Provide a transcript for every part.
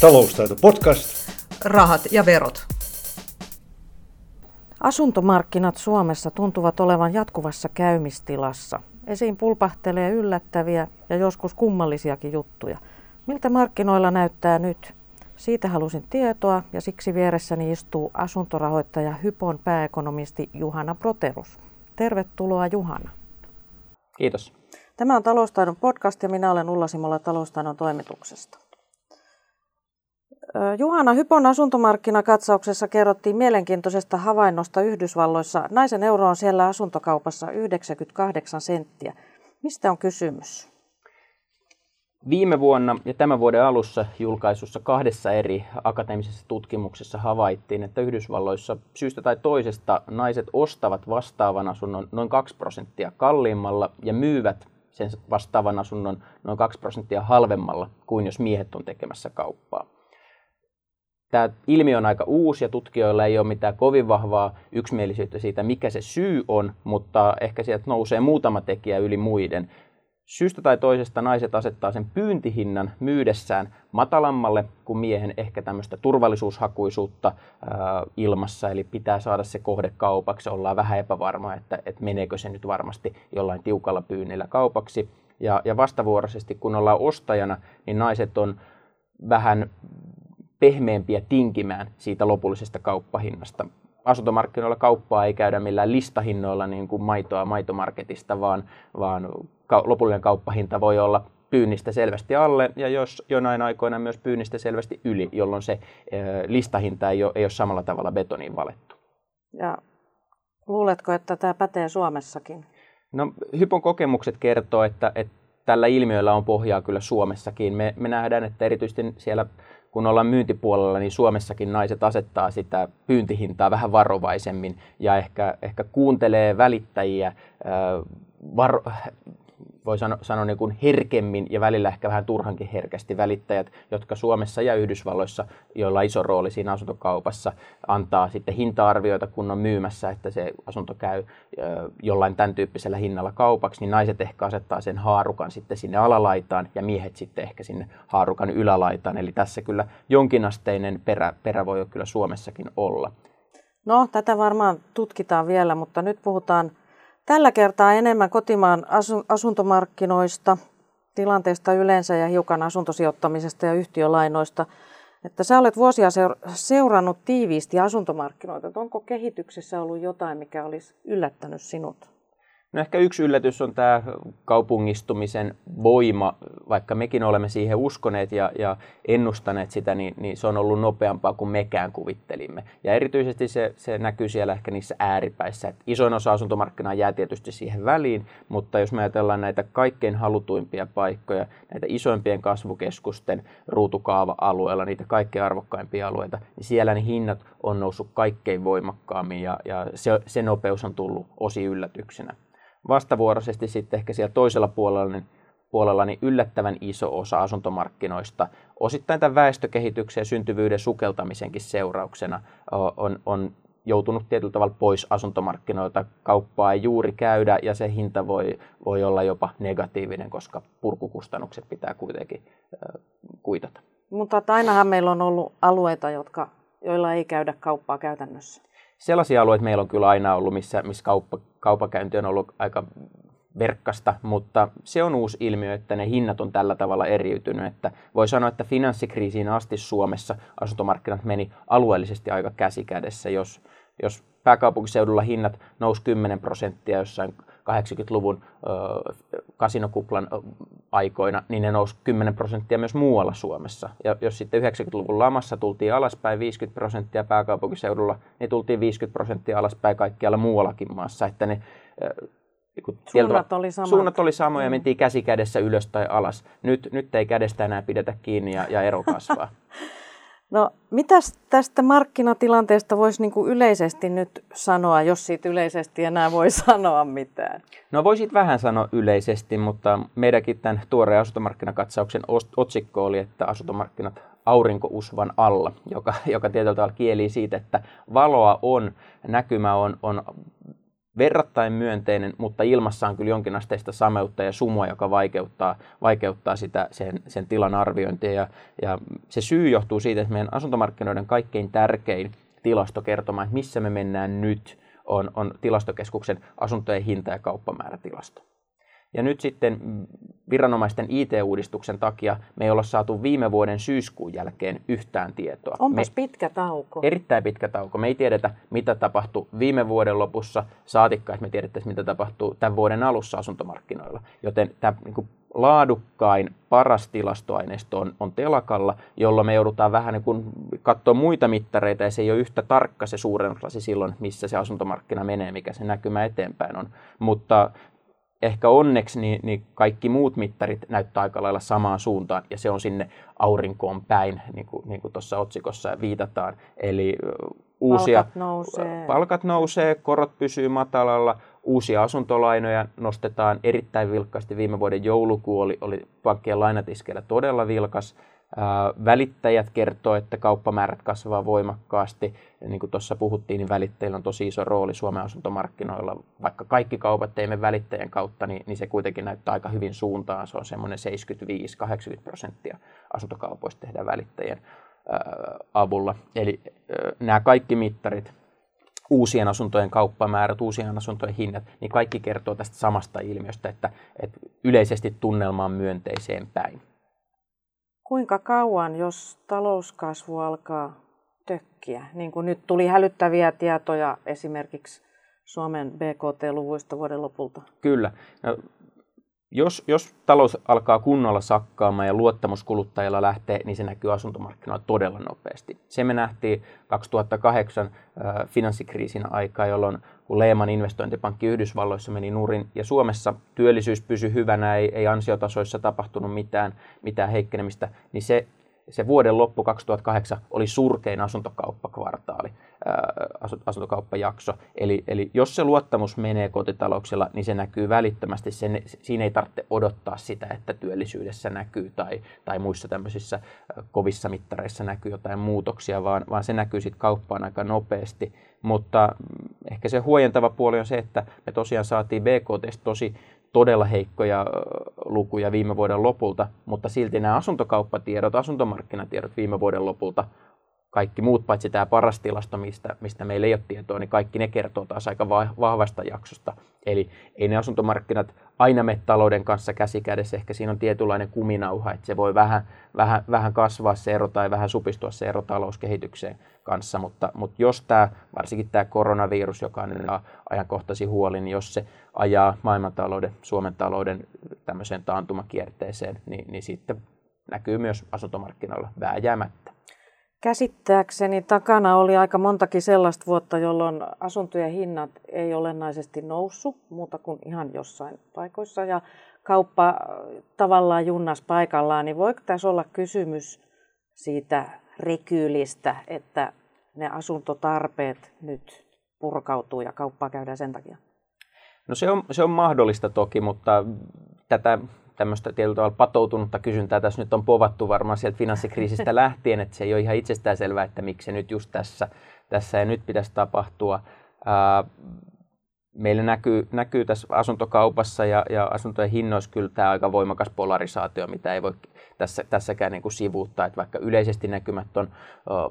Taloustaito podcast. Rahat ja verot. Asuntomarkkinat Suomessa tuntuvat olevan jatkuvassa käymistilassa. Esiin pulpahtelee yllättäviä ja joskus kummallisiakin juttuja. Miltä markkinoilla näyttää nyt? Siitä halusin tietoa ja siksi vieressäni istuu asuntorahoittaja Hypon pääekonomisti Juhana Proterus. Tervetuloa Juhana. Kiitos. Tämä on Taloustaidon podcast ja minä olen Ulla Simola Taloustaidon toimituksesta. Juhana Hypon asuntomarkkinakatsauksessa kerrottiin mielenkiintoisesta havainnosta Yhdysvalloissa. Naisen euro on siellä asuntokaupassa 98 senttiä. Mistä on kysymys? Viime vuonna ja tämän vuoden alussa julkaisussa kahdessa eri akateemisessa tutkimuksessa havaittiin, että Yhdysvalloissa syystä tai toisesta naiset ostavat vastaavan asunnon noin 2 prosenttia kalliimmalla ja myyvät sen vastaavan asunnon noin 2 prosenttia halvemmalla kuin jos miehet on tekemässä kauppaa. Tämä ilmiö on aika uusi ja tutkijoilla ei ole mitään kovin vahvaa yksimielisyyttä siitä, mikä se syy on, mutta ehkä sieltä nousee muutama tekijä yli muiden. Syystä tai toisesta naiset asettaa sen pyyntihinnan myydessään matalammalle kuin miehen ehkä tämmöistä turvallisuushakuisuutta ää, ilmassa, eli pitää saada se kohde kaupaksi, ollaan vähän epävarma, että, että meneekö se nyt varmasti jollain tiukalla pyynnillä kaupaksi. Ja, ja vastavuoroisesti, kun ollaan ostajana, niin naiset on vähän pehmeämpiä tinkimään siitä lopullisesta kauppahinnasta. Asuntomarkkinoilla kauppaa ei käydä millään listahinnoilla niin kuin maitoa maitomarketista, vaan, vaan lopullinen kauppahinta voi olla pyynnistä selvästi alle ja jos jonain aikoina myös pyynnistä selvästi yli, jolloin se listahinta ei ole, ei ole samalla tavalla betoniin valettu. Ja luuletko, että tämä pätee Suomessakin? No, Hypon kokemukset kertoo, että, että tällä ilmiöllä on pohjaa kyllä Suomessakin. Me, me nähdään, että erityisesti siellä kun ollaan myyntipuolella, niin Suomessakin naiset asettaa sitä pyyntihintaa vähän varovaisemmin ja ehkä, ehkä kuuntelee välittäjiä, varo, voi sanoa, sanoa niin kuin herkemmin ja välillä ehkä vähän turhankin herkästi välittäjät, jotka Suomessa ja Yhdysvalloissa, joilla on iso rooli siinä asuntokaupassa, antaa sitten hinta-arvioita, kun on myymässä, että se asunto käy jollain tämän tyyppisellä hinnalla kaupaksi, niin naiset ehkä asettaa sen haarukan sitten sinne alalaitaan ja miehet sitten ehkä sinne haarukan ylälaitaan. Eli tässä kyllä jonkinasteinen perä, perä voi kyllä Suomessakin olla. No, tätä varmaan tutkitaan vielä, mutta nyt puhutaan Tällä kertaa enemmän kotimaan asuntomarkkinoista, tilanteesta yleensä ja hiukan asuntosijoittamisesta ja yhtiölainoista. Että sä olet vuosia seurannut tiiviisti asuntomarkkinoita. Onko kehityksessä ollut jotain, mikä olisi yllättänyt sinut? No ehkä yksi yllätys on tämä kaupungistumisen voima, vaikka mekin olemme siihen uskoneet ja, ja ennustaneet sitä, niin, niin se on ollut nopeampaa kuin mekään kuvittelimme. Ja erityisesti se, se näkyy siellä ehkä niissä ääripäissä. Et isoin osa asuntomarkkinaa jää tietysti siihen väliin, mutta jos me ajatellaan näitä kaikkein halutuimpia paikkoja, näitä isoimpien kasvukeskusten ruutukaava-alueella, niitä kaikkein arvokkaimpia alueita, niin siellä ne hinnat on noussut kaikkein voimakkaammin ja, ja se, se nopeus on tullut osi yllätyksenä vastavuoroisesti sitten ehkä siellä toisella puolella, niin, puolella niin yllättävän iso osa asuntomarkkinoista osittain tämän väestökehityksen ja syntyvyyden sukeltamisenkin seurauksena on, on joutunut tietyllä tavalla pois asuntomarkkinoilta. Kauppaa ei juuri käydä ja se hinta voi, voi olla jopa negatiivinen, koska purkukustannukset pitää kuitenkin kuitata. Mutta ainahan meillä on ollut alueita, jotka, joilla ei käydä kauppaa käytännössä sellaisia alueita meillä on kyllä aina ollut, missä, missä kauppa, kaupakäynti on ollut aika verkkasta, mutta se on uusi ilmiö, että ne hinnat on tällä tavalla eriytynyt. Että voi sanoa, että finanssikriisiin asti Suomessa asuntomarkkinat meni alueellisesti aika käsikädessä. Jos, jos pääkaupunkiseudulla hinnat nousi 10 prosenttia jossain 80-luvun kasinokuplan aikoina, niin ne nousi 10 prosenttia myös muualla Suomessa. Ja jos sitten 90-luvun lamassa tultiin alaspäin 50 prosenttia pääkaupunkiseudulla, niin tultiin 50 prosenttia alaspäin kaikkialla muuallakin maassa. Että ne, niin suunnat oli samat. Suunnat oli samoja ja mm. mentiin käsi kädessä ylös tai alas. Nyt, nyt ei kädestä enää pidetä kiinni ja, ja ero kasvaa. No, mitä tästä markkinatilanteesta voisi niin yleisesti nyt sanoa, jos siitä yleisesti enää voi sanoa mitään? No voisit vähän sanoa yleisesti, mutta meidänkin tämän tuoreen asuntomarkkinakatsauksen otsikko oli, että asuntomarkkinat aurinkousvan alla, joka, joka tietyllä tavalla kieli siitä, että valoa on, näkymä on, on verrattain myönteinen, mutta ilmassa on kyllä jonkinasteista sameutta ja sumua, joka vaikeuttaa, vaikeuttaa sitä, sen, sen tilan arviointia. Ja, ja se syy johtuu siitä, että meidän asuntomarkkinoiden kaikkein tärkein tilasto kertomaan, että missä me mennään nyt, on, on tilastokeskuksen asuntojen hinta- ja kauppamäärätilasto. Ja nyt sitten viranomaisten IT-uudistuksen takia me ei olla saatu viime vuoden syyskuun jälkeen yhtään tietoa. Onpas me, pitkä tauko. Erittäin pitkä tauko. Me ei tiedetä, mitä tapahtui viime vuoden lopussa, saatikka, että me tiedettäisiin, mitä tapahtuu tämän vuoden alussa asuntomarkkinoilla. Joten tämä niin kuin laadukkain, paras tilastoaineisto on, on telakalla, jolloin me joudutaan vähän niin kuin katsoa muita mittareita, ja se ei ole yhtä tarkka se suurennuslasi silloin, missä se asuntomarkkina menee, mikä se näkymä eteenpäin on. Mutta ehkä onneksi niin, niin kaikki muut mittarit näyttää aika lailla samaan suuntaan, ja se on sinne aurinkoon päin, niin kuin, niin kuin tuossa otsikossa viitataan. Eli uusia palkat nousee. palkat nousee, korot pysyy matalalla, uusia asuntolainoja nostetaan erittäin vilkkaasti. Viime vuoden joulukuu oli, oli pankkien lainatiskeillä todella vilkas. Välittäjät kertoo, että kauppamäärät kasvaa voimakkaasti. Niin kuin tuossa puhuttiin, niin välittäjillä on tosi iso rooli Suomen asuntomarkkinoilla. Vaikka kaikki kaupat teemme välittäjän kautta, niin, niin se kuitenkin näyttää aika hyvin suuntaan. Se on semmoinen 75-80 prosenttia asuntokaupoista tehdään välittäjien avulla. Eli nämä kaikki mittarit, uusien asuntojen kauppamäärät, uusien asuntojen hinnat, niin kaikki kertoo tästä samasta ilmiöstä, että, että yleisesti tunnelma on myönteiseen päin. Kuinka kauan, jos talouskasvu alkaa tökkiä? Niin kuin nyt tuli hälyttäviä tietoja esimerkiksi Suomen BKT-luvuista vuoden lopulta. Kyllä. No, jos, jos talous alkaa kunnolla sakkaamaan ja luottamus kuluttajilla lähtee, niin se näkyy asuntomarkkinoilla todella nopeasti. Se me nähtiin 2008 äh, finanssikriisin aikaa, jolloin kun Lehman investointipankki Yhdysvalloissa meni nurin ja Suomessa työllisyys pysyi hyvänä, ei, ei ansiotasoissa tapahtunut mitään, mitään heikkenemistä, niin se se vuoden loppu 2008 oli surkein asuntokauppakvartaali, asuntokauppajakso. Eli, eli jos se luottamus menee kotitalouksilla, niin se näkyy välittömästi. Sen, siinä ei tarvitse odottaa sitä, että työllisyydessä näkyy tai, tai muissa tämmöisissä kovissa mittareissa näkyy jotain muutoksia, vaan, vaan se näkyy sitten kauppaan aika nopeasti. Mutta mm, ehkä se huojentava puoli on se, että me tosiaan saatiin BKT tosi todella heikkoja lukuja viime vuoden lopulta, mutta silti nämä asuntokauppatiedot, asuntomarkkinatiedot viime vuoden lopulta, kaikki muut paitsi tämä paras tilasto, mistä, mistä meillä ei ole tietoa, niin kaikki ne kertoo taas aika vahvasta jaksosta. Eli ei ne asuntomarkkinat aina mene talouden kanssa käsi kädessä. Ehkä siinä on tietynlainen kuminauha, että se voi vähän, vähän, vähän kasvaa se ero tai vähän supistua se ero talouskehitykseen kanssa. Mutta, mutta jos tämä, varsinkin tämä koronavirus, joka on ajankohtaisi huoli, niin jos se ajaa maailmantalouden, Suomen talouden tämmöiseen taantumakierteeseen, niin, niin sitten näkyy myös asuntomarkkinoilla vääjäämättä. Käsittääkseni takana oli aika montakin sellaista vuotta, jolloin asuntojen hinnat ei olennaisesti noussut, muuta kuin ihan jossain paikoissa. Ja kauppa tavallaan junnas paikallaan, niin voiko tässä olla kysymys siitä rekyylistä, että ne asuntotarpeet nyt purkautuu ja kauppaa käydään sen takia? No se on, se on mahdollista toki, mutta tätä tämmöistä tietyllä tavalla patoutunutta kysyntää tässä nyt on povattu varmaan sieltä finanssikriisistä lähtien, että se ei ole ihan itsestäänselvää, että miksi se nyt just tässä, tässä ja nyt pitäisi tapahtua. Ää, meillä näkyy, näkyy tässä asuntokaupassa ja, ja asuntojen hinnoissa kyllä tämä aika voimakas polarisaatio, mitä ei voi tässä, tässäkään niin kuin sivuuttaa, että vaikka yleisesti näkymät on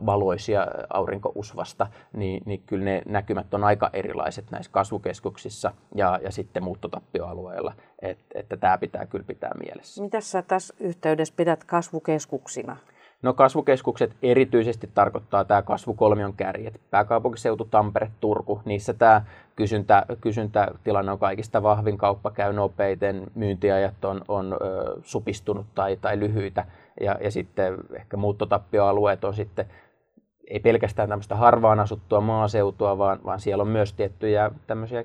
valoisia aurinkousvasta, niin, niin kyllä ne näkymät on aika erilaiset näissä kasvukeskuksissa ja, ja sitten muuttotappioalueilla, Et, että tämä pitää kyllä pitää mielessä. Mitä sä tässä yhteydessä pidät kasvukeskuksina? No kasvukeskukset erityisesti tarkoittaa tämä kasvukolmion kärjet. Pääkaupunkiseutu, Tampere, Turku, niissä tämä kysyntä, kysyntätilanne on kaikista vahvin, kauppa käy nopeiten, myyntiajat on, on ö, supistunut tai, tai lyhyitä ja, ja sitten ehkä muuttotappioalueet on sitten ei pelkästään tämmöistä harvaan asuttua maaseutua, vaan, vaan siellä on myös tiettyjä tämmöisiä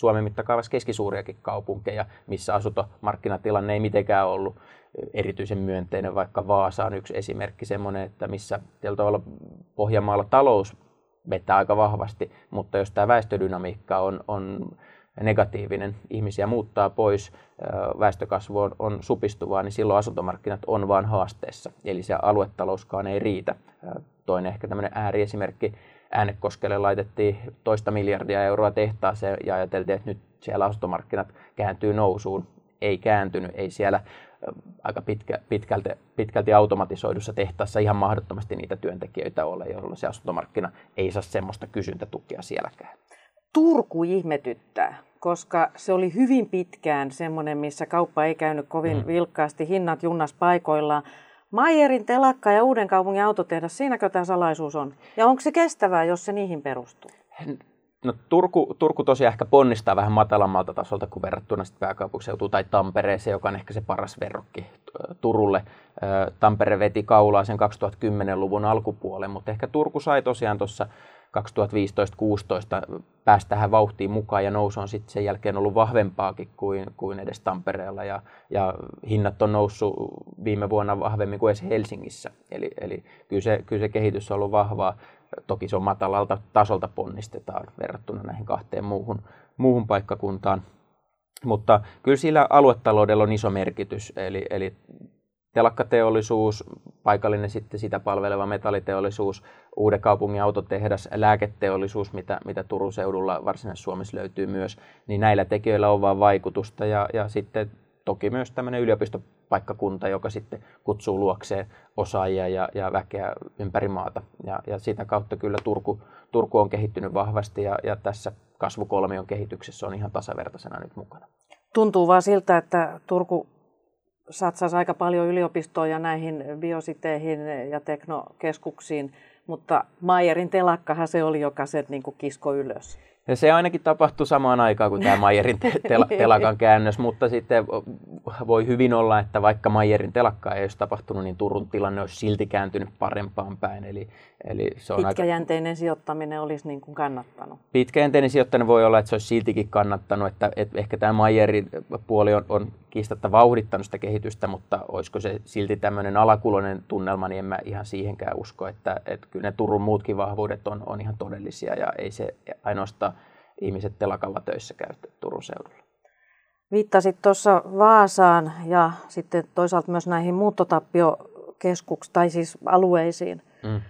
Suomen mittakaavassa keskisuuriakin kaupunkeja, missä asuntomarkkinatilanne ei mitenkään ollut erityisen myönteinen, vaikka Vaasa on yksi esimerkki semmoinen, että missä tavalla Pohjanmaalla talous vetää aika vahvasti, mutta jos tämä väestödynamiikka on, on negatiivinen, ihmisiä muuttaa pois, väestökasvu on, on supistuvaa, niin silloin asuntomarkkinat on vain haasteessa. Eli se aluetalouskaan ei riitä toinen ehkä tämmöinen ääriesimerkki. Äänekoskelle laitettiin toista miljardia euroa tehtaaseen ja ajateltiin, että nyt siellä asuntomarkkinat kääntyy nousuun. Ei kääntynyt, ei siellä aika pitkä, pitkälti, pitkälti automatisoidussa tehtaassa ihan mahdottomasti niitä työntekijöitä ole, jolloin se asuntomarkkina ei saa semmoista kysyntätukea sielläkään. Turku ihmetyttää, koska se oli hyvin pitkään semmoinen, missä kauppa ei käynyt kovin mm. vilkkaasti, hinnat junnas paikoillaan. Maijerin telakka ja uuden kaupungin autotehdas, siinäkö tämä salaisuus on? Ja onko se kestävää, jos se niihin perustuu? No, Turku, Turku tosiaan ehkä ponnistaa vähän matalammalta tasolta kuin verrattuna pääkaupunkiseutuun tai Tampereeseen, joka on ehkä se paras verrokki Turulle. Tampere veti kaulaa sen 2010-luvun alkupuolen, mutta ehkä Turku sai tosiaan tuossa 2015-2016 päästä tähän vauhtiin mukaan ja nousu on sitten sen jälkeen ollut vahvempaakin kuin, kuin edes Tampereella ja, ja hinnat on noussut viime vuonna vahvemmin kuin edes Helsingissä. Eli, eli kyllä, se, kyllä se kehitys on ollut vahvaa. Toki se on matalalta tasolta ponnistetaan verrattuna näihin kahteen muuhun, muuhun paikkakuntaan. Mutta kyllä sillä aluetaloudella on iso merkitys, eli, eli telakkateollisuus, paikallinen sitten sitä palveleva metalliteollisuus, uuden kaupungin autotehdas, lääketeollisuus, mitä, mitä Turun seudulla Varsinais-Suomessa löytyy myös, niin näillä tekijöillä on vaan vaikutusta ja, ja sitten toki myös tämmöinen yliopistopaikkakunta, joka sitten kutsuu luokseen osaajia ja, ja väkeä ympäri maata. Ja, ja sitä kautta kyllä Turku, Turku on kehittynyt vahvasti ja, ja tässä kasvukolmion kehityksessä on ihan tasavertaisena nyt mukana. Tuntuu vaan siltä, että Turku satsaisi aika paljon yliopistoon ja näihin biositeihin ja teknokeskuksiin, mutta Mayerin telakkahan se oli, joka se niin kuin kisko ylös. Ja se ainakin tapahtui samaan aikaan kuin tämä Mayerin te- tel- telakan käännös, mutta sitten voi hyvin olla, että vaikka Mayerin telakka ei olisi tapahtunut, niin Turun tilanne olisi silti kääntynyt parempaan päin. Eli, eli se on Pitkäjänteinen aika... sijoittaminen olisi niin kuin kannattanut. Pitkäjänteinen sijoittaminen voi olla, että se olisi siltikin kannattanut, että, että ehkä tämä Mayerin puoli on, on kiistatta vauhdittanut sitä kehitystä, mutta olisiko se silti tämmöinen alakuloinen tunnelma, niin en mä ihan siihenkään usko, että, että kyllä ne Turun muutkin vahvuudet on, on ihan todellisia ja ei se ainoastaan ihmiset telakalla töissä käy Turun seudulla. Viittasit tuossa Vaasaan ja sitten toisaalta myös näihin muuttotappiokeskuksiin tai siis alueisiin. Mm.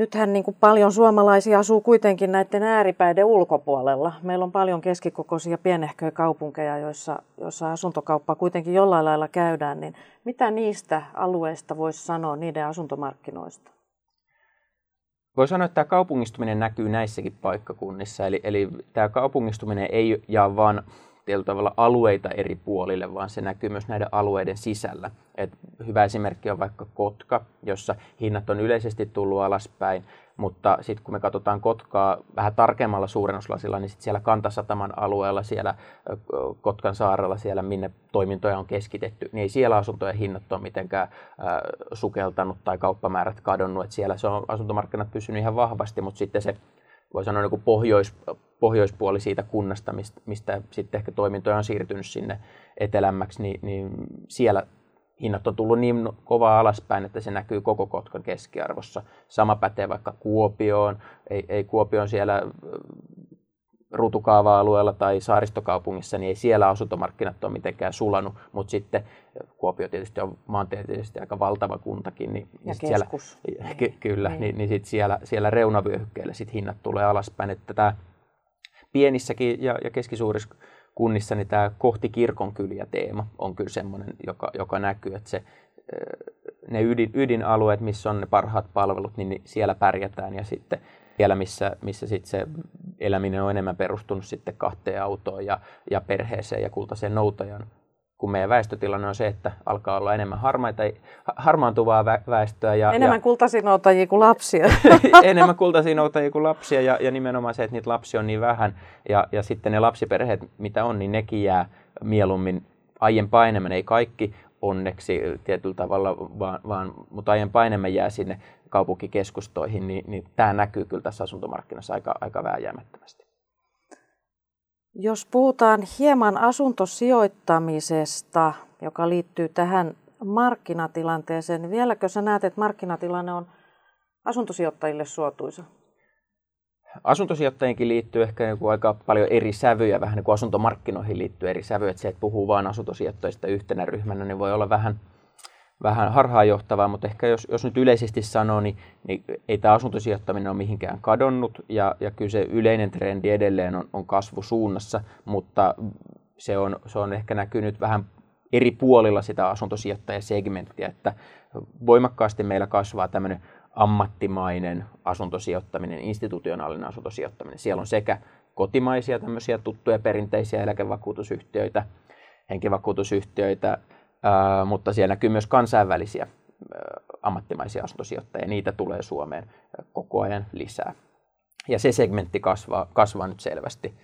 Nythän niin kuin paljon suomalaisia asuu kuitenkin näiden ääripäiden ulkopuolella. Meillä on paljon keskikokoisia pienehköjä kaupunkeja, joissa, joissa asuntokauppa kuitenkin jollain lailla käydään. Niin mitä niistä alueista voisi sanoa niiden asuntomarkkinoista? Voi sanoa, että tämä kaupungistuminen näkyy näissäkin paikkakunnissa. Eli, eli tämä kaupungistuminen ei jaa vain tietyllä tavalla alueita eri puolille, vaan se näkyy myös näiden alueiden sisällä. Et hyvä esimerkki on vaikka Kotka, jossa hinnat on yleisesti tullut alaspäin, mutta sitten kun me katsotaan Kotkaa vähän tarkemmalla suurennuslasilla, niin sitten siellä Kantasataman alueella, siellä Kotkan saarella, siellä minne toimintoja on keskitetty, niin ei siellä asuntojen hinnat ole mitenkään sukeltanut tai kauppamäärät kadonnut. Et siellä se on asuntomarkkinat pysynyt ihan vahvasti, mutta sitten se voi sanoa niin kuin pohjois, pohjoispuoli siitä kunnasta, mistä, mistä sitten ehkä toimintoja on siirtynyt sinne etelämmäksi, niin, niin siellä hinnat on tullut niin kovaa alaspäin, että se näkyy koko Kotkan keskiarvossa. Sama pätee vaikka Kuopioon. Ei, ei Kuopion siellä ruutukaava-alueella tai saaristokaupungissa, niin ei siellä asuntomarkkinat ole mitenkään sulanut, mutta sitten Kuopio tietysti on maantieteellisesti aika valtava kuntakin. Niin, ja niin. Siellä, ky- kyllä, niin, niin, niin sit siellä, siellä reunavyöhykkeellä sit hinnat tulee alaspäin. Että tämä pienissäkin ja, ja keskisuurissa kunnissa niin tämä kohti kirkonkyliä teema on kyllä semmoinen, joka, joka näkyy, että se, ne ydin, ydinalueet, missä on ne parhaat palvelut, niin siellä pärjätään ja sitten siellä, missä, missä sit se eläminen on enemmän perustunut sitten kahteen autoon ja, ja perheeseen ja kultaiseen noutajan, kun meidän väestötilanne on se, että alkaa olla enemmän harmaita, harmaantuvaa väestöä. Ja, enemmän ja, kultaisia noutajia kuin lapsia. enemmän kultaisia noutajia kuin lapsia ja, ja nimenomaan se, että niitä lapsia on niin vähän. Ja, ja sitten ne lapsiperheet, mitä on, niin nekin jää mieluummin aiempaa enemmän. Ei kaikki onneksi tietyllä tavalla, vaan, vaan mutta aiempaa enemmän jää sinne kaupunkikeskustoihin, niin, niin tämä näkyy kyllä tässä asuntomarkkinassa aika, aika vääjäämättömästi. Jos puhutaan hieman asuntosijoittamisesta, joka liittyy tähän markkinatilanteeseen, niin vieläkö sä näet, että markkinatilanne on asuntosijoittajille suotuisa? Asuntosijoittajiinkin liittyy ehkä joku aika paljon eri sävyjä, vähän niin kuin asuntomarkkinoihin liittyy eri sävyjä. Että se, että puhuu vain asuntosijoittajista yhtenä ryhmänä, niin voi olla vähän, vähän harhaanjohtavaa, mutta ehkä jos, jos nyt yleisesti sanoo, niin, niin ei tämä asuntosijoittaminen ole mihinkään kadonnut ja, ja kyllä se yleinen trendi edelleen on, on kasvusuunnassa, mutta se on, se on ehkä näkynyt vähän eri puolilla sitä asuntosijoittajasegmenttiä, että voimakkaasti meillä kasvaa tämmöinen ammattimainen asuntosijoittaminen, institutionaalinen asuntosijoittaminen. Siellä on sekä kotimaisia tämmöisiä tuttuja perinteisiä eläkevakuutusyhtiöitä, henkivakuutusyhtiöitä, mutta siellä näkyy myös kansainvälisiä ammattimaisia asuntosijoittajia. Niitä tulee Suomeen koko ajan lisää. Ja se segmentti kasvaa, kasvaa nyt selvästi.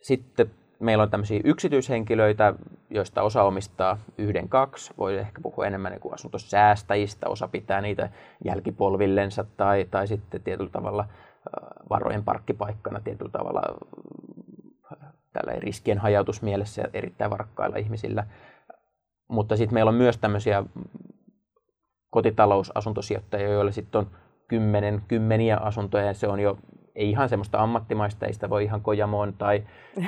Sitten meillä on tämmöisiä yksityishenkilöitä, joista osa omistaa yhden, kaksi. Voi ehkä puhua enemmän niin kuin asuntosäästäjistä, osa pitää niitä jälkipolvillensa tai, tai sitten tietyllä tavalla varojen parkkipaikkana tietyllä tavalla tällä riskien hajautusmielessä ja erittäin varakkailla ihmisillä. Mutta sitten meillä on myös tämmöisiä kotitalousasuntosijoittajia, joilla sitten on kymmenen, kymmeniä asuntoja ja se on jo ei ihan semmoista ammattimaista, ei sitä voi ihan Kojamoon tai,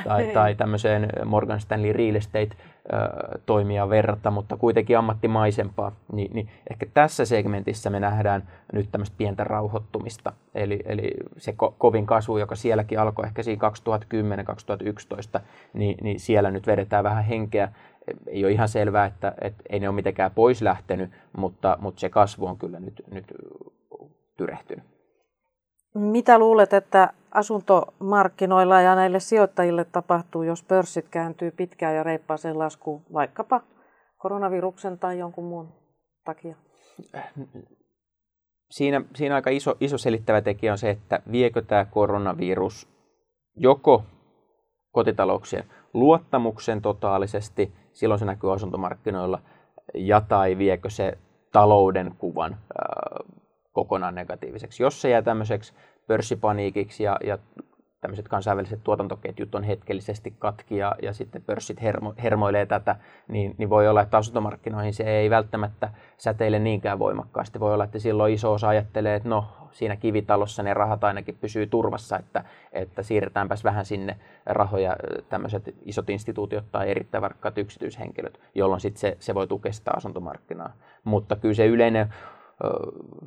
tai, tai tämmöiseen Morgan Stanley Real Estate toimia verrata, mutta kuitenkin ammattimaisempaa, niin, niin ehkä tässä segmentissä me nähdään nyt tämmöistä pientä rauhoittumista. Eli, eli se ko- kovin kasvu, joka sielläkin alkoi ehkä siinä 2010-2011, niin, niin siellä nyt vedetään vähän henkeä. Ei ole ihan selvää, että, että ei ne ole mitenkään pois lähtenyt, mutta, mutta se kasvu on kyllä nyt, nyt tyrehtynyt. Mitä luulet, että asuntomarkkinoilla ja näille sijoittajille tapahtuu, jos pörssit kääntyy pitkään ja reippaaseen laskuun, vaikkapa koronaviruksen tai jonkun muun takia? Siinä, siinä aika iso, iso selittävä tekijä on se, että viekö tämä koronavirus joko kotitalouksien luottamuksen totaalisesti, silloin se näkyy asuntomarkkinoilla, ja tai viekö se talouden kuvan kokonaan negatiiviseksi. Jos se jää tämmöiseksi pörssipaniikiksi ja, ja tämmöiset kansainväliset tuotantoketjut on hetkellisesti katki ja, ja sitten pörssit hermo, hermoilee tätä, niin, niin voi olla, että asuntomarkkinoihin se ei välttämättä säteile niinkään voimakkaasti. Voi olla, että silloin iso osa ajattelee, että no siinä kivitalossa ne rahat ainakin pysyy turvassa, että, että siirretäänpäs vähän sinne rahoja tämmöiset isot instituutiot tai erittäin varkkaat yksityishenkilöt, jolloin sitten se, se voi tukea sitä asuntomarkkinaa. Mutta kyllä se yleinen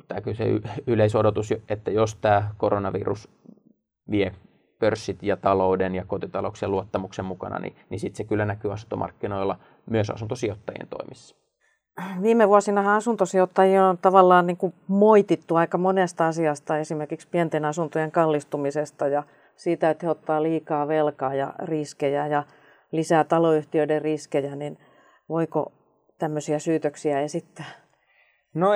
tämä kyllä se yleisodotus, että jos tämä koronavirus vie pörssit ja talouden ja kotitalouksien luottamuksen mukana, niin, niin sitten se kyllä näkyy asuntomarkkinoilla myös asuntosijoittajien toimissa. Viime vuosina asuntosijoittajia on tavallaan niin kuin moitittu aika monesta asiasta, esimerkiksi pienten asuntojen kallistumisesta ja siitä, että he ottaa liikaa velkaa ja riskejä ja lisää taloyhtiöiden riskejä, niin voiko tämmöisiä syytöksiä esittää? No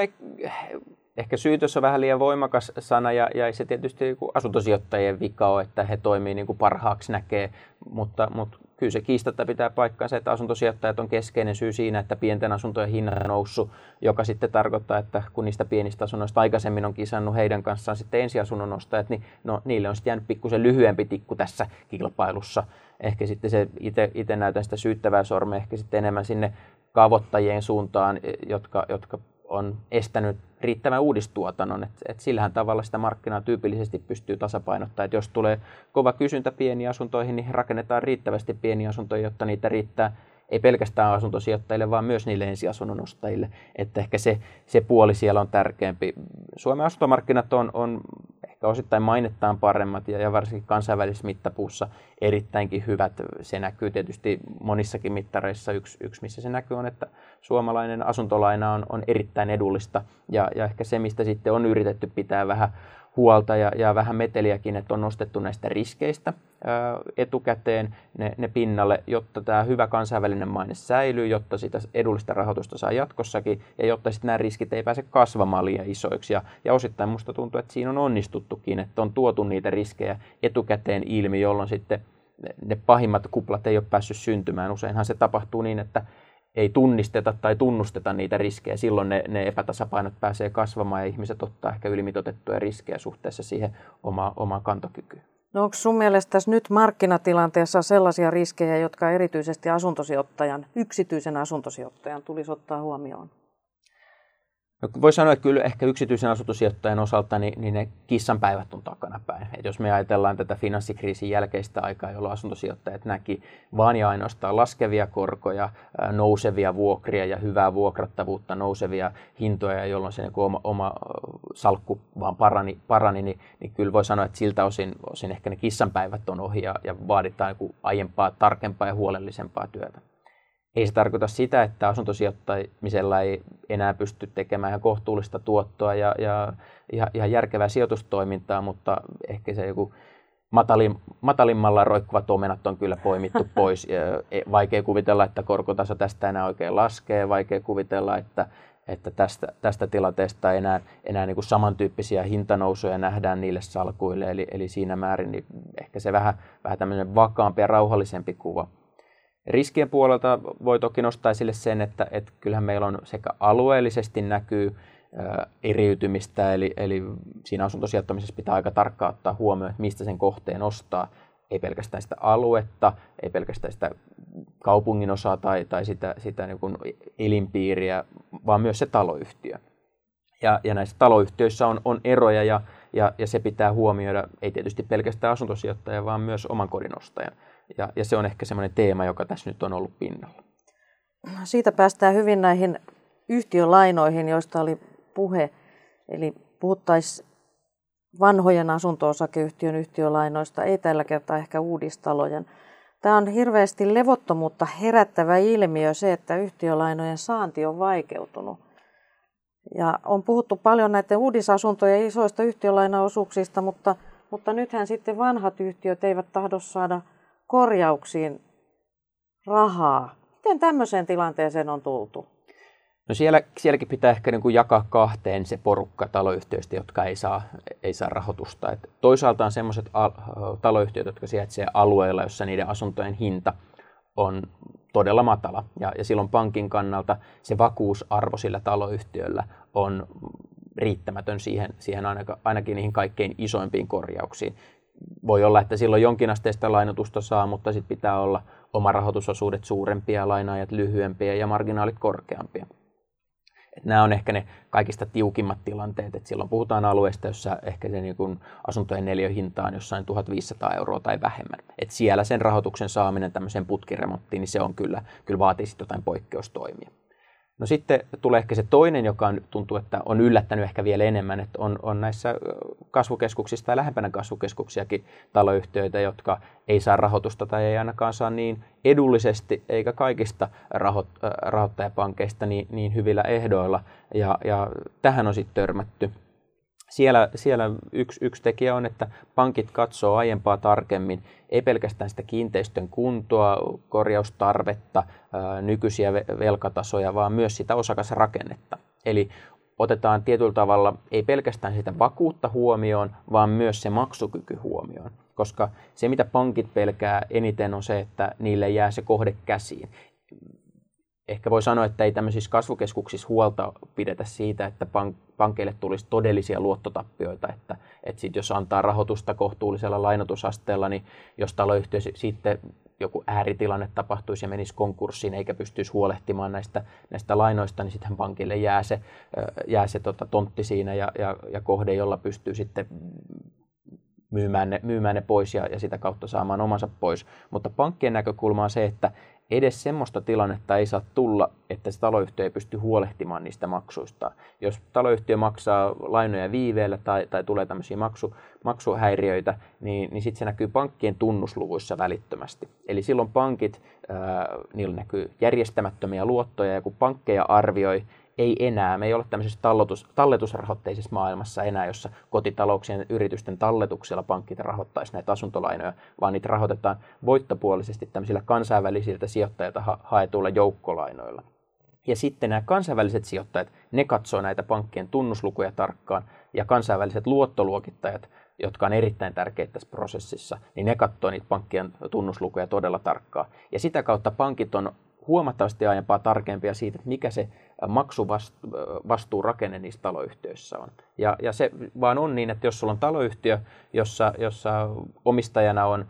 ehkä syytös on vähän liian voimakas sana ja, ja se tietysti niin asuntosijoittajien vika on, että he toimii niin kuin parhaaksi näkee, mutta, mutta kyllä se kiistatta pitää paikkansa, että asuntosijoittajat on keskeinen syy siinä, että pienten asuntojen hinta on noussut, joka sitten tarkoittaa, että kun niistä pienistä asunnoista aikaisemmin on kisannut heidän kanssaan sitten ensiasunnon ostajat, niin no, niille on sitten jäänyt pikkusen lyhyempi tikku tässä kilpailussa. Ehkä sitten se itse näytän sitä syyttävää sormea ehkä sitten enemmän sinne kaavoittajien suuntaan, jotka, jotka on estänyt riittävän uudistuotannon. Et, et sillähän tavalla sitä markkinaa tyypillisesti pystyy tasapainottamaan. Et jos tulee kova kysyntä pieniin asuntoihin, niin rakennetaan riittävästi pieniä asuntoja, jotta niitä riittää ei pelkästään asuntosijoittajille, vaan myös niille ensiasunnon ostajille. Että ehkä se, se puoli siellä on tärkeämpi. Suomen asuntomarkkinat on, on ehkä osittain mainettaan paremmat ja, ja varsinkin kansainvälisessä mittapuussa erittäinkin hyvät. Se näkyy tietysti monissakin mittareissa. Yksi, yksi missä se näkyy on, että suomalainen asuntolaina on, on erittäin edullista ja, ja ehkä se, mistä sitten on yritetty pitää vähän huolta ja, ja vähän meteliäkin, että on nostettu näistä riskeistä ää, etukäteen ne, ne pinnalle, jotta tämä hyvä kansainvälinen maine säilyy, jotta sitä edullista rahoitusta saa jatkossakin ja jotta sitten nämä riskit ei pääse kasvamaan liian isoiksi. Ja, ja osittain musta tuntuu, että siinä on onnistuttukin, että on tuotu niitä riskejä etukäteen ilmi, jolloin sitten ne pahimmat kuplat ei ole päässyt syntymään. Useinhan se tapahtuu niin, että ei tunnisteta tai tunnusteta niitä riskejä, silloin ne, ne epätasapainot pääsee kasvamaan ja ihmiset ottaa ehkä ylimitotettuja riskejä suhteessa siihen oma, omaan kantokykyyn. No onko sun mielestä nyt markkinatilanteessa sellaisia riskejä, jotka erityisesti asuntosijoittajan, yksityisen asuntosijoittajan tulisi ottaa huomioon? No, voi sanoa, että kyllä ehkä yksityisen asuntosijoittajan osalta niin, niin ne kissanpäivät on takana päin. Et jos me ajatellaan tätä finanssikriisin jälkeistä aikaa, jolloin asuntosijoittajat näki vaan ja ainoastaan laskevia korkoja, nousevia vuokria ja hyvää vuokrattavuutta, nousevia hintoja, jolloin se niin oma, oma salkku vaan parani, parani niin, niin kyllä voi sanoa, että siltä osin, osin ehkä ne kissanpäivät on ohi ja, ja vaaditaan aiempaa tarkempaa ja huolellisempaa työtä ei se tarkoita sitä, että asuntosijoittamisella ei enää pysty tekemään ihan kohtuullista tuottoa ja, ja, ja, ja järkevää sijoitustoimintaa, mutta ehkä se joku matalin, matalimmalla roikkuvat omenat on kyllä poimittu pois. E, vaikea kuvitella, että korkotaso tästä enää oikein laskee, vaikea kuvitella, että, että tästä, tästä tilanteesta enää, enää niin kuin samantyyppisiä hintanousuja nähdään niille salkuille, eli, eli siinä määrin niin ehkä se vähän, vähän tämmöinen vakaampi ja rauhallisempi kuva Riskien puolelta voi toki nostaa esille sen, että, että kyllähän meillä on sekä alueellisesti näkyy eriytymistä, eli, eli siinä asuntosijoittamisessa pitää aika tarkkaan ottaa huomioon, että mistä sen kohteen ostaa. Ei pelkästään sitä aluetta, ei pelkästään sitä kaupungin osaa tai, tai sitä, sitä niin kuin elinpiiriä, vaan myös se taloyhtiö. Ja, ja näissä taloyhtiöissä on, on eroja ja, ja, ja se pitää huomioida, ei tietysti pelkästään asuntosijoittajan, vaan myös oman kodin ostajan. Ja, ja se on ehkä semmoinen teema, joka tässä nyt on ollut pinnalla. Siitä päästään hyvin näihin yhtiölainoihin, joista oli puhe. Eli puhuttaisiin vanhojen asunto-osakeyhtiön yhtiölainoista, ei tällä kertaa ehkä uudistalojen. Tämä on hirveästi levottomuutta herättävä ilmiö se, että yhtiölainojen saanti on vaikeutunut. Ja on puhuttu paljon näiden uudisasuntojen isoista yhtiölainaosuuksista, mutta, mutta nythän sitten vanhat yhtiöt eivät tahdo saada korjauksiin rahaa. Miten tämmöiseen tilanteeseen on tultu? No siellä, sielläkin pitää ehkä niin kuin jakaa kahteen se porukka taloyhtiöistä, jotka ei saa, ei saa rahoitusta. Et toisaalta on sellaiset taloyhtiöt, jotka sijaitsevat alueilla, jossa niiden asuntojen hinta on todella matala. Ja, ja silloin pankin kannalta se vakuusarvo sillä taloyhtiöllä on riittämätön siihen, siihen ainakin niihin kaikkein isoimpiin korjauksiin voi olla, että silloin jonkinasteista lainotusta saa, mutta sitten pitää olla oma rahoitusosuudet suurempia, lainaajat lyhyempiä ja marginaalit korkeampia. Et nämä on ehkä ne kaikista tiukimmat tilanteet, että silloin puhutaan alueesta, jossa ehkä se niin kun asuntojen neliöhinta on jossain 1500 euroa tai vähemmän. Et siellä sen rahoituksen saaminen tämmöiseen putkiremonttiin, niin se on kyllä, kyllä vaatii jotain poikkeustoimia. No sitten tulee ehkä se toinen, joka on, tuntuu, että on yllättänyt ehkä vielä enemmän, että on, on näissä kasvukeskuksissa tai lähempänä kasvukeskuksiakin taloyhtiöitä, jotka ei saa rahoitusta tai ei ainakaan saa niin edullisesti eikä kaikista raho, rahoittajapankeista niin, niin hyvillä ehdoilla. Ja, ja tähän on sitten törmätty siellä, siellä yksi, yksi tekijä on, että pankit katsoo aiempaa tarkemmin ei pelkästään sitä kiinteistön kuntoa, korjaustarvetta, nykyisiä velkatasoja, vaan myös sitä osakasrakennetta. Eli otetaan tietyllä tavalla ei pelkästään sitä vakuutta huomioon, vaan myös se maksukyky huomioon. Koska se, mitä pankit pelkää eniten, on se, että niille jää se kohde käsiin ehkä voi sanoa, että ei tämmöisissä kasvukeskuksissa huolta pidetä siitä, että pank- pankeille tulisi todellisia luottotappioita, että, että sit jos antaa rahoitusta kohtuullisella lainotusasteella, niin jos taloyhtiö sitten joku ääritilanne tapahtuisi ja menisi konkurssiin eikä pystyisi huolehtimaan näistä, näistä lainoista, niin sitten pankille jää se, jää se tota, tontti siinä ja, ja, ja kohde, jolla pystyy sitten myymään ne, myymään ne pois ja, ja sitä kautta saamaan omansa pois. Mutta pankkien näkökulma on se, että edes semmoista tilannetta ei saa tulla, että se taloyhtiö ei pysty huolehtimaan niistä maksuista. Jos taloyhtiö maksaa lainoja viiveellä tai, tai tulee tämmöisiä maksu, maksuhäiriöitä, niin, niin sitten se näkyy pankkien tunnusluvuissa välittömästi. Eli silloin pankit, ää, niillä näkyy järjestämättömiä luottoja, ja kun pankkeja arvioi, ei enää, me ei ole tämmöisessä talletus, talletusrahoitteisessa maailmassa enää, jossa kotitalouksien yritysten talletuksella pankit rahoittaisi näitä asuntolainoja, vaan niitä rahoitetaan voittopuolisesti tämmöisillä kansainvälisiltä sijoittajilta ha- haetuilla joukkolainoilla. Ja sitten nämä kansainväliset sijoittajat, ne katsoo näitä pankkien tunnuslukuja tarkkaan, ja kansainväliset luottoluokittajat, jotka on erittäin tärkeitä tässä prosessissa, niin ne katsoo niitä pankkien tunnuslukuja todella tarkkaan. Ja sitä kautta pankit on huomattavasti aiempaa tarkempia siitä, että mikä se maksuvastuurakenne niissä taloyhtiöissä on. Ja, ja se vaan on niin, että jos sulla on taloyhtiö, jossa, jossa omistajana on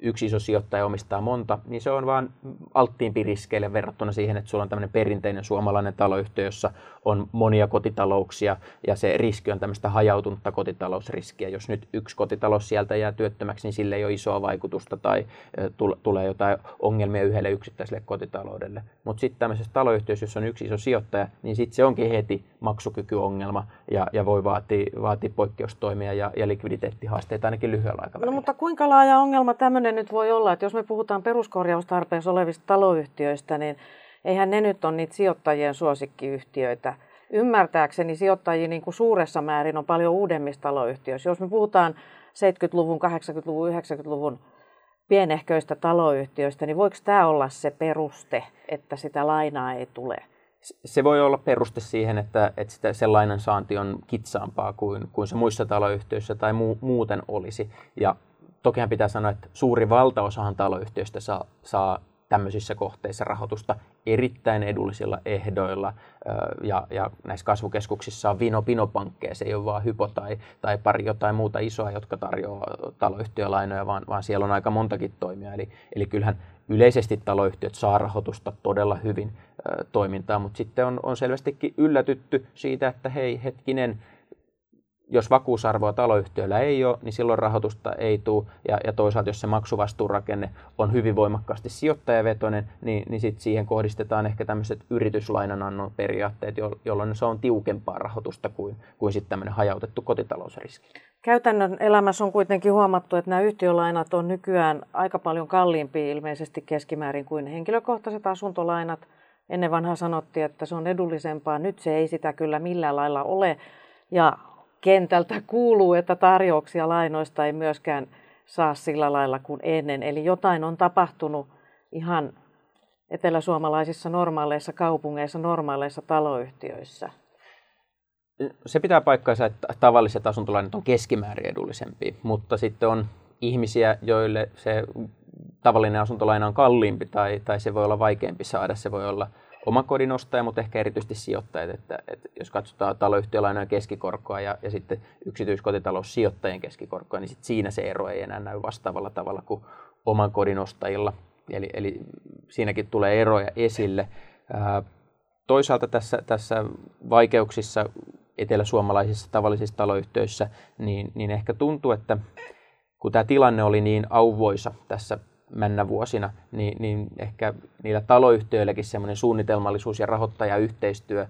yksi iso sijoittaja omistaa monta, niin se on vaan alttiimpi riskeille verrattuna siihen, että sulla on tämmöinen perinteinen suomalainen taloyhtiö, jossa on monia kotitalouksia ja se riski on tämmöistä hajautunutta kotitalousriskiä. Jos nyt yksi kotitalous sieltä jää työttömäksi, niin sille ei ole isoa vaikutusta tai tulee jotain ongelmia yhdelle yksittäiselle kotitaloudelle. Mutta sitten tämmöisessä taloyhtiössä, jossa on yksi iso sijoittaja, niin sitten se onkin heti maksukykyongelma ja, ja voi vaatia, vaatia poikkeustoimia ja, ja likviditeettihaasteita ainakin lyhyellä aikavälillä. No mutta kuinka laaja ongelma tämmöinen nyt voi olla, että jos me puhutaan peruskorjaustarpeessa olevista taloyhtiöistä, niin eihän ne nyt ole niitä sijoittajien suosikkiyhtiöitä. Ymmärtääkseni sijoittajia niin kuin suuressa määrin on paljon uudemmissa taloyhtiöissä. Jos me puhutaan 70-luvun, 80-luvun, 90-luvun pienehköistä taloyhtiöistä, niin voiko tämä olla se peruste, että sitä lainaa ei tule? Se voi olla peruste siihen, että, että sitä, sellainen saanti on kitsaampaa kuin, kuin se muissa taloyhtiöissä tai mu, muuten olisi. Ja tokihan pitää sanoa, että suuri valtaosahan taloyhtiöistä saa, saa tämmöisissä kohteissa rahoitusta erittäin edullisilla ehdoilla. Ja, ja näissä kasvukeskuksissa on vino pinopankkeja, se ei ole vaan hypo tai, tai pari jotain muuta isoa, jotka tarjoaa taloyhtiölainoja, vaan, vaan siellä on aika montakin toimia. Eli, eli kyllähän yleisesti taloyhtiöt saa rahoitusta todella hyvin toimintaa, mutta sitten on, on selvästikin yllätytty siitä, että hei hetkinen, jos vakuusarvoa taloyhtiöllä ei ole, niin silloin rahoitusta ei tule. Ja, ja toisaalta, jos se maksuvastuurakenne on hyvin voimakkaasti sijoittajavetoinen, niin, niin sit siihen kohdistetaan ehkä tämmöiset yrityslainanannon periaatteet, jolloin se on tiukempaa rahoitusta kuin, kuin sitten tämmöinen hajautettu kotitalousriski. Käytännön elämässä on kuitenkin huomattu, että nämä yhtiölainat on nykyään aika paljon kalliimpia ilmeisesti keskimäärin kuin henkilökohtaiset asuntolainat. Ennen vanhaa sanottiin, että se on edullisempaa. Nyt se ei sitä kyllä millään lailla ole. Ja kentältä kuuluu, että tarjouksia lainoista ei myöskään saa sillä lailla kuin ennen. Eli jotain on tapahtunut ihan eteläsuomalaisissa normaaleissa kaupungeissa, normaaleissa taloyhtiöissä. Se pitää paikkaansa, että tavalliset asuntolainat on keskimäärin edullisempia, mutta sitten on ihmisiä, joille se tavallinen asuntolaina on kalliimpi tai, tai se voi olla vaikeampi saada. Se voi olla oman kodin ostaja, mutta ehkä erityisesti sijoittajat. Että, että jos katsotaan taloyhtiölainojen keskikorkoa ja, ja sitten yksityiskotitaloussijoittajien keskikorkoa, niin sit siinä se ero ei enää näy vastaavalla tavalla kuin oman kodin ostajilla. Eli, eli siinäkin tulee eroja esille. Toisaalta tässä, tässä vaikeuksissa eteläsuomalaisissa tavallisissa taloyhtiöissä, niin, niin ehkä tuntuu, että kun tämä tilanne oli niin auvoisa tässä männä vuosina, niin, niin ehkä niillä taloyhtiöilläkin semmoinen suunnitelmallisuus ja rahoittajayhteistyö,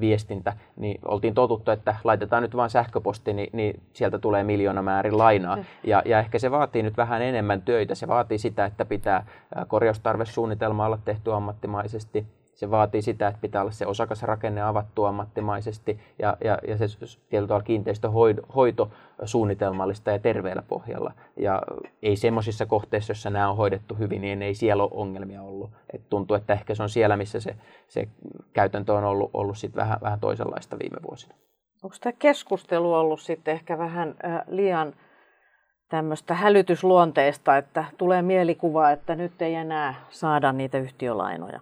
viestintä, niin oltiin totuttu, että laitetaan nyt vain sähköposti, niin, niin sieltä tulee miljoona määrin lainaa. Mm. Ja, ja ehkä se vaatii nyt vähän enemmän töitä. Se vaatii sitä, että pitää korjaustarvesuunnitelma olla tehty ammattimaisesti, se vaatii sitä, että pitää olla se osakasrakenne avattu ammattimaisesti ja, ja, ja se tietyllä tavalla kiinteistöhoito suunnitelmallista ja terveellä pohjalla. Ja ei semmoisissa kohteissa, joissa nämä on hoidettu hyvin, niin ei siellä ole ongelmia ollut. Et tuntuu, että ehkä se on siellä, missä se, se käytäntö on ollut, ollut sit vähän, vähän toisenlaista viime vuosina. Onko tämä keskustelu ollut sitten ehkä vähän äh, liian tämmöistä hälytysluonteesta, että tulee mielikuva, että nyt ei enää saada niitä yhtiölainoja?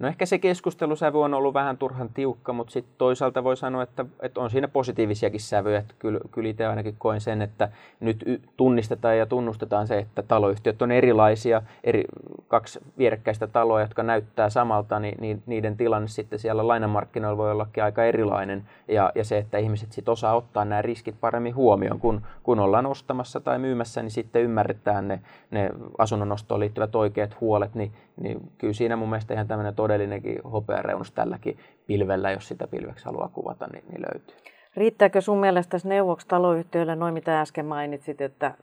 No ehkä se keskustelusävy on ollut vähän turhan tiukka, mutta sitten toisaalta voi sanoa, että, että on siinä positiivisiakin sävyjä. Että kyllä, kyllä itse ainakin koen sen, että nyt tunnistetaan ja tunnustetaan se, että taloyhtiöt on erilaisia, eri, kaksi vierekkäistä taloa, jotka näyttää samalta, niin, niin niiden tilanne sitten siellä lainamarkkinoilla voi ollakin aika erilainen. Ja, ja se, että ihmiset sitten osaa ottaa nämä riskit paremmin huomioon, kun, kun ollaan ostamassa tai myymässä, niin sitten ymmärretään ne, ne asunnon ostoon liittyvät oikeat huolet, niin, niin kyllä siinä mun mielestä ihan tämmöinen todellinenkin hopeareunus tälläkin pilvellä, jos sitä pilveksi haluaa kuvata, niin, niin löytyy. Riittääkö sun mielestä neuvoksi taloyhtiöille noin mitä äsken mainitsit, että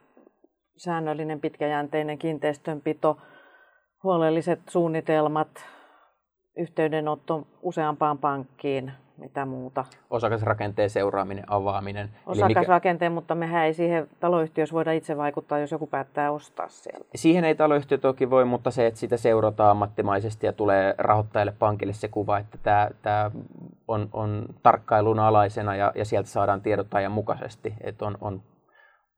säännöllinen pitkäjänteinen kiinteistönpito, huolelliset suunnitelmat, yhteydenotto useampaan pankkiin, mitä muuta? Osakasrakenteen seuraaminen, avaaminen. Osakasrakenteen, mikä... mutta mehän ei siihen taloyhtiössä voida itse vaikuttaa, jos joku päättää ostaa sieltä. Siihen ei taloyhtiö toki voi, mutta se, että sitä seurataan ammattimaisesti ja tulee rahoittajalle pankille se kuva, että tämä, tämä on, on tarkkailun alaisena ja, ja sieltä saadaan tiedot ajan mukaisesti. Että on, on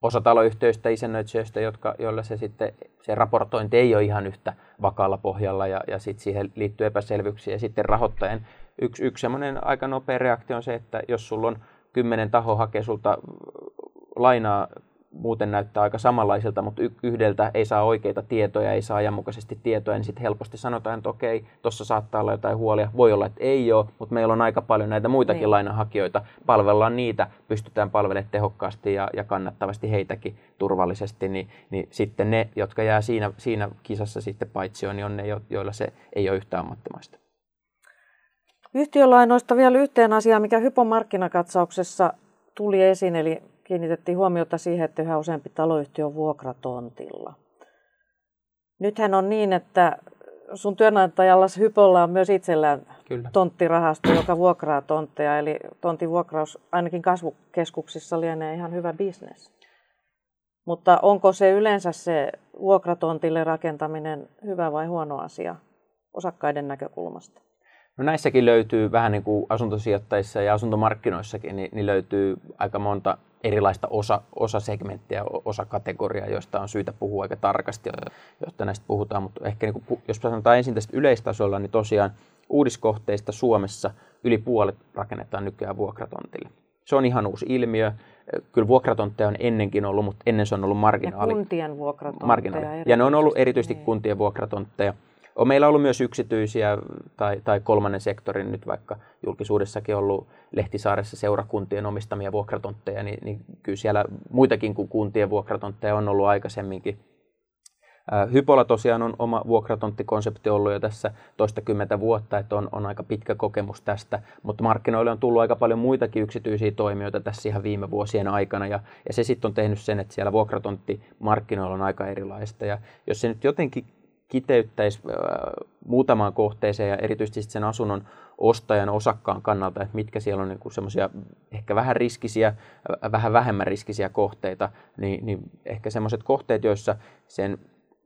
osa taloyhtiöistä, isännöitsijöistä, jotka, joilla se, sitten, se raportointi ei ole ihan yhtä vakaalla pohjalla ja, ja sitten siihen liittyy epäselvyyksiä. Ja sitten rahoittajan yksi, yksi semmoinen aika nopea reaktio on se, että jos sulla on kymmenen taho hakee sulta lainaa muuten näyttää aika samanlaisilta, mutta yhdeltä ei saa oikeita tietoja, ei saa ajanmukaisesti tietoja, niin sitten helposti sanotaan, että okei, tuossa saattaa olla jotain huolia. Voi olla, että ei ole, mutta meillä on aika paljon näitä muitakin niin. lainahakijoita. Palvellaan niitä, pystytään palvelemaan tehokkaasti ja, ja kannattavasti heitäkin turvallisesti, niin, niin sitten ne, jotka jää siinä, siinä kisassa sitten paitsi on, niin on ne, joilla se ei ole yhtään ammattimaista. Yhtiölainoista vielä yhteen asiaan, mikä hypomarkkinakatsauksessa tuli esiin, eli kiinnitettiin huomiota siihen, että yhä useampi taloyhtiö on vuokratontilla. Nythän on niin, että sun työnantajalla Hypolla on myös itsellään Kyllä. tonttirahasto, joka vuokraa tontteja. Eli tontin vuokraus ainakin kasvukeskuksissa lienee ihan hyvä bisnes. Mutta onko se yleensä se vuokratontille rakentaminen hyvä vai huono asia osakkaiden näkökulmasta? No näissäkin löytyy vähän niin kuin asuntosijoittajissa ja asuntomarkkinoissakin, niin, niin löytyy aika monta erilaista osa, osasegmenttiä, osakategoriaa, joista on syytä puhua aika tarkasti, jotta näistä puhutaan. Mutta ehkä niin kuin, jos sanotaan ensin tästä yleistasolla, niin tosiaan uudiskohteista Suomessa yli puolet rakennetaan nykyään vuokratontille. Se on ihan uusi ilmiö. Kyllä vuokratontteja on ennenkin ollut, mutta ennen se on ollut marginaali. Ja kuntien vuokratontteja. Marginaali. Ja ne on ollut erityisesti niin. kuntien vuokratontteja. On meillä ollut myös yksityisiä tai, tai kolmannen sektorin, nyt vaikka julkisuudessakin ollut Lehtisaaressa seurakuntien omistamia vuokratontteja, niin, niin kyllä siellä muitakin kuin kuntien vuokratontteja on ollut aikaisemminkin. Hypola tosiaan on oma vuokratonttikonsepti ollut jo tässä toistakymmentä vuotta, että on, on aika pitkä kokemus tästä, mutta markkinoille on tullut aika paljon muitakin yksityisiä toimijoita tässä ihan viime vuosien aikana, ja, ja se sitten on tehnyt sen, että siellä vuokratonttimarkkinoilla on aika erilaista, ja jos se nyt jotenkin kiteyttäisi muutamaan kohteeseen ja erityisesti sen asunnon ostajan osakkaan kannalta, että mitkä siellä on niin semmoisia ehkä vähän riskisiä, vähän vähemmän riskisiä kohteita, niin, niin ehkä semmoiset kohteet, joissa sen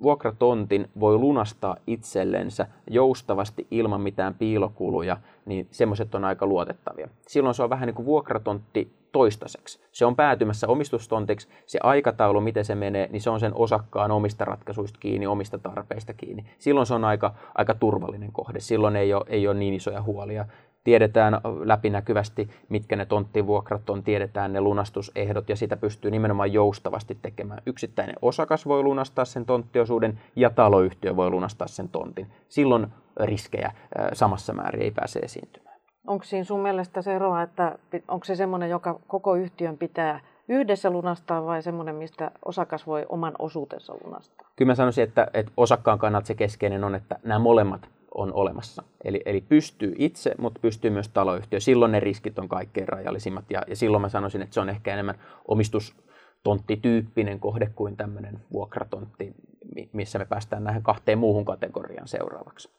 vuokratontin voi lunastaa itsellensä joustavasti ilman mitään piilokuluja, niin semmoiset on aika luotettavia. Silloin se on vähän niin kuin vuokratontti toistaiseksi. Se on päätymässä omistustontiksi, se aikataulu, miten se menee, niin se on sen osakkaan omista ratkaisuista kiinni, omista tarpeista kiinni. Silloin se on aika, aika turvallinen kohde, silloin ei ole, ei ole niin isoja huolia tiedetään läpinäkyvästi, mitkä ne tonttivuokrat on, tiedetään ne lunastusehdot ja sitä pystyy nimenomaan joustavasti tekemään. Yksittäinen osakas voi lunastaa sen tonttiosuuden ja taloyhtiö voi lunastaa sen tontin. Silloin riskejä samassa määrin ei pääse esiintymään. Onko siinä sun mielestä se eroa, että onko se semmoinen, joka koko yhtiön pitää yhdessä lunastaa vai semmoinen, mistä osakas voi oman osuutensa lunastaa? Kyllä mä sanoisin, että, että osakkaan kannalta se keskeinen on, että nämä molemmat on olemassa. Eli, eli pystyy itse, mutta pystyy myös taloyhtiö. Silloin ne riskit on kaikkein rajallisimmat ja, ja silloin mä sanoisin, että se on ehkä enemmän omistustonttityyppinen kohde kuin tämmöinen vuokratontti, missä me päästään näihin kahteen muuhun kategoriaan seuraavaksi.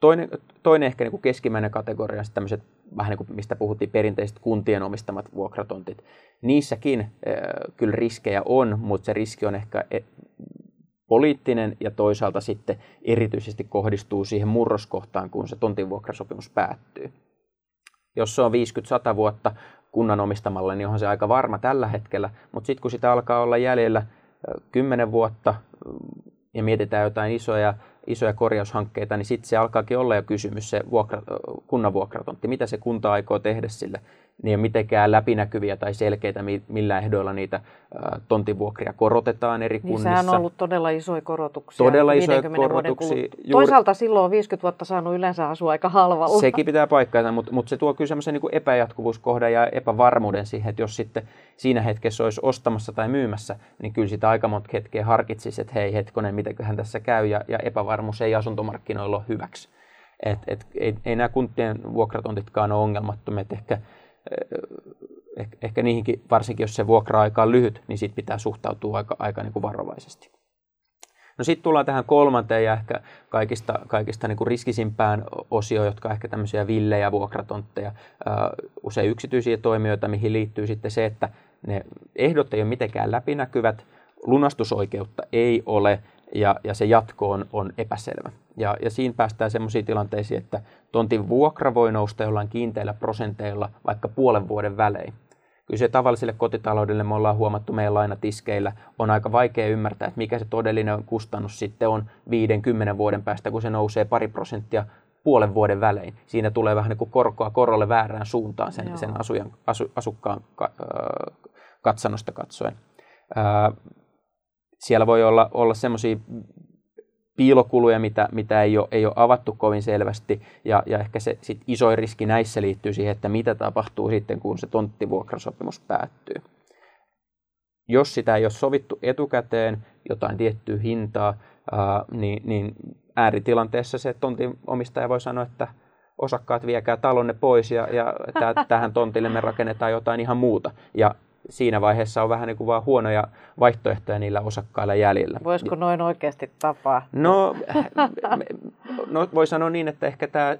Toinen, toinen ehkä niin kuin keskimmäinen kategoria on tämmöiset, vähän niin kuin mistä puhuttiin, perinteiset kuntien omistamat vuokratontit. Niissäkin äh, kyllä riskejä on, mutta se riski on ehkä e, poliittinen ja toisaalta sitten erityisesti kohdistuu siihen murroskohtaan, kun se tontin vuokrasopimus päättyy. Jos se on 50-100 vuotta kunnan omistamalla, niin onhan se aika varma tällä hetkellä, mutta sitten kun sitä alkaa olla jäljellä 10 vuotta ja mietitään jotain isoja, isoja korjaushankkeita, niin sitten se alkaakin olla jo kysymys se vuokra, kunnan vuokratontti, mitä se kunta aikoo tehdä sille ne ei ole mitenkään läpinäkyviä tai selkeitä, millä ehdoilla niitä tontivuokria korotetaan eri kunnissa. Niin sehän on ollut todella isoja korotuksia. Todella isoja korotuksia. Juuri... Toisaalta silloin 50 vuotta saanut yleensä asua aika halvalla. Sekin pitää paikkaansa, mutta, mutta se tuo kyllä semmoisen niin epäjatkuvuuskohdan ja epävarmuuden siihen, että jos sitten siinä hetkessä olisi ostamassa tai myymässä, niin kyllä sitä aika monta hetkeä harkitsisi, että hei hetkonen, mitäköhän tässä käy, ja, ja epävarmuus ei asuntomarkkinoilla ole hyväksi. Et, et, ei, ei nämä kuntien vuokratontitkaan ole ongelmattomia, ehkä Eh, ehkä niihinkin, varsinkin jos se vuokra-aika on lyhyt, niin siitä pitää suhtautua aika, aika niin kuin varovaisesti. No sitten tullaan tähän kolmanteen ja ehkä kaikista, kaikista niin kuin riskisimpään osioon, jotka on ehkä tämmöisiä villejä vuokratontteja, usein yksityisiä toimijoita, mihin liittyy sitten se, että ne ehdot ei ole mitenkään läpinäkyvät, lunastusoikeutta ei ole ja, ja se jatko on, on epäselvä. Ja, ja siinä päästään sellaisiin tilanteisiin, että tontin vuokra voi nousta jollain kiinteillä prosenteilla vaikka puolen vuoden välein. Kyllä se tavalliselle kotitaloudelle me ollaan huomattu meidän lainatiskeillä, on aika vaikea ymmärtää, että mikä se todellinen kustannus sitten on 5-10 vuoden päästä, kun se nousee pari prosenttia puolen vuoden välein. Siinä tulee vähän niin kuin korkoa korolle väärään suuntaan sen, sen asujan, asu, asukkaan ka, katsannosta katsoen. Siellä voi olla, olla semmoisia piilokuluja, mitä, mitä ei, ole, ei ole avattu kovin selvästi. Ja, ja ehkä se sit isoin riski näissä liittyy siihen, että mitä tapahtuu sitten, kun se tonttivuokrasopimus päättyy. Jos sitä ei ole sovittu etukäteen, jotain tiettyä hintaa, ää, niin, niin ääritilanteessa se tontin omistaja voi sanoa, että osakkaat viekää talonne pois ja, ja tähän tontille me rakennetaan jotain ihan muuta. Ja siinä vaiheessa on vähän niin kuin vaan huonoja vaihtoehtoja niillä osakkailla jäljellä. Voisiko noin oikeasti tapaa? No, no voi sanoa niin, että ehkä tämä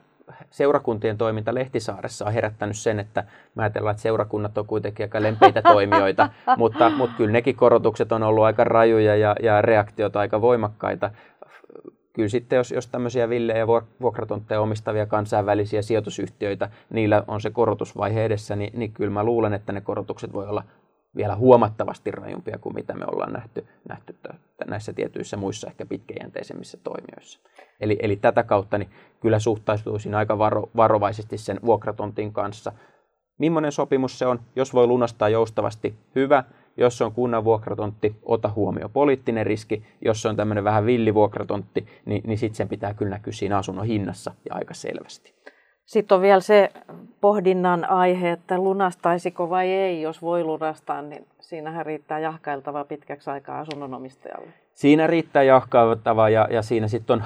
seurakuntien toiminta Lehtisaaressa on herättänyt sen, että mä ajatellaan, että seurakunnat on kuitenkin aika lempeitä toimijoita, mutta, mutta kyllä nekin korotukset on ollut aika rajuja ja, ja reaktiot aika voimakkaita kyllä sitten, jos, jos tämmöisiä villejä vuokratontteja omistavia kansainvälisiä sijoitusyhtiöitä, niillä on se korotusvaihe edessä, niin, niin kyllä mä luulen, että ne korotukset voi olla vielä huomattavasti rajumpia kuin mitä me ollaan nähty, nähty näissä tietyissä muissa ehkä pitkäjänteisemmissä toimijoissa. Eli, eli tätä kautta niin kyllä suhtautuisin aika varo, varovaisesti sen vuokratontin kanssa. Millainen sopimus se on? Jos voi lunastaa joustavasti, hyvä. Jos se on kunnan vuokratontti, ota huomioon poliittinen riski. Jos se on tämmöinen vähän villivuokratontti, niin, niin sitten sen pitää kyllä näkyä siinä asunnon hinnassa ja aika selvästi. Sitten on vielä se pohdinnan aihe, että lunastaisiko vai ei, jos voi lunastaa, niin siinähän riittää jahkailtava pitkäksi aikaa asunnonomistajalle. Siinä riittää jahkailtava ja, ja siinä sitten on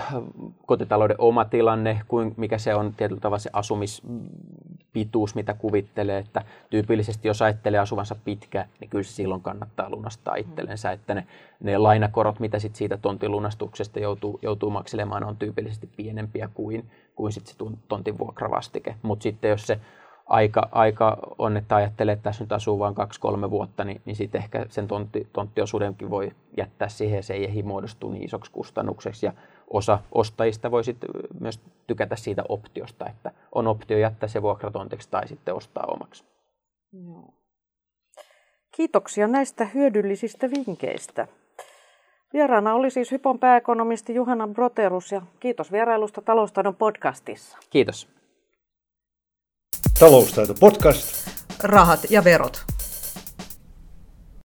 kotitalouden oma tilanne, kuin mikä se on tietyllä tavalla se asumis pituus, mitä kuvittelee, että tyypillisesti jos ajattelee asuvansa pitkä, niin kyllä silloin kannattaa lunastaa itsellensä, että ne, ne lainakorot, mitä sit siitä tontin lunastuksesta joutuu, joutuu makselemaan, on tyypillisesti pienempiä kuin, kuin sit se tontin vuokravastike. Mutta sitten jos se aika, aika on, että ajattelee, että tässä nyt asuu vain kaksi-kolme vuotta, niin, niin sitten ehkä sen tontti, tonttiosuudenkin voi jättää siihen, se ei ehdi muodostua niin isoksi kustannukseksi. Ja osa ostajista voi sitten myös tykätä siitä optiosta, että on optio jättää se vuokratontiksi tai sitten ostaa omaksi. Joo. Kiitoksia näistä hyödyllisistä vinkkeistä. Vieraana oli siis Hypon pääekonomisti Juhana Broterus ja kiitos vierailusta Taloustaidon podcastissa. Kiitos. Taloustaito podcast. Rahat ja verot.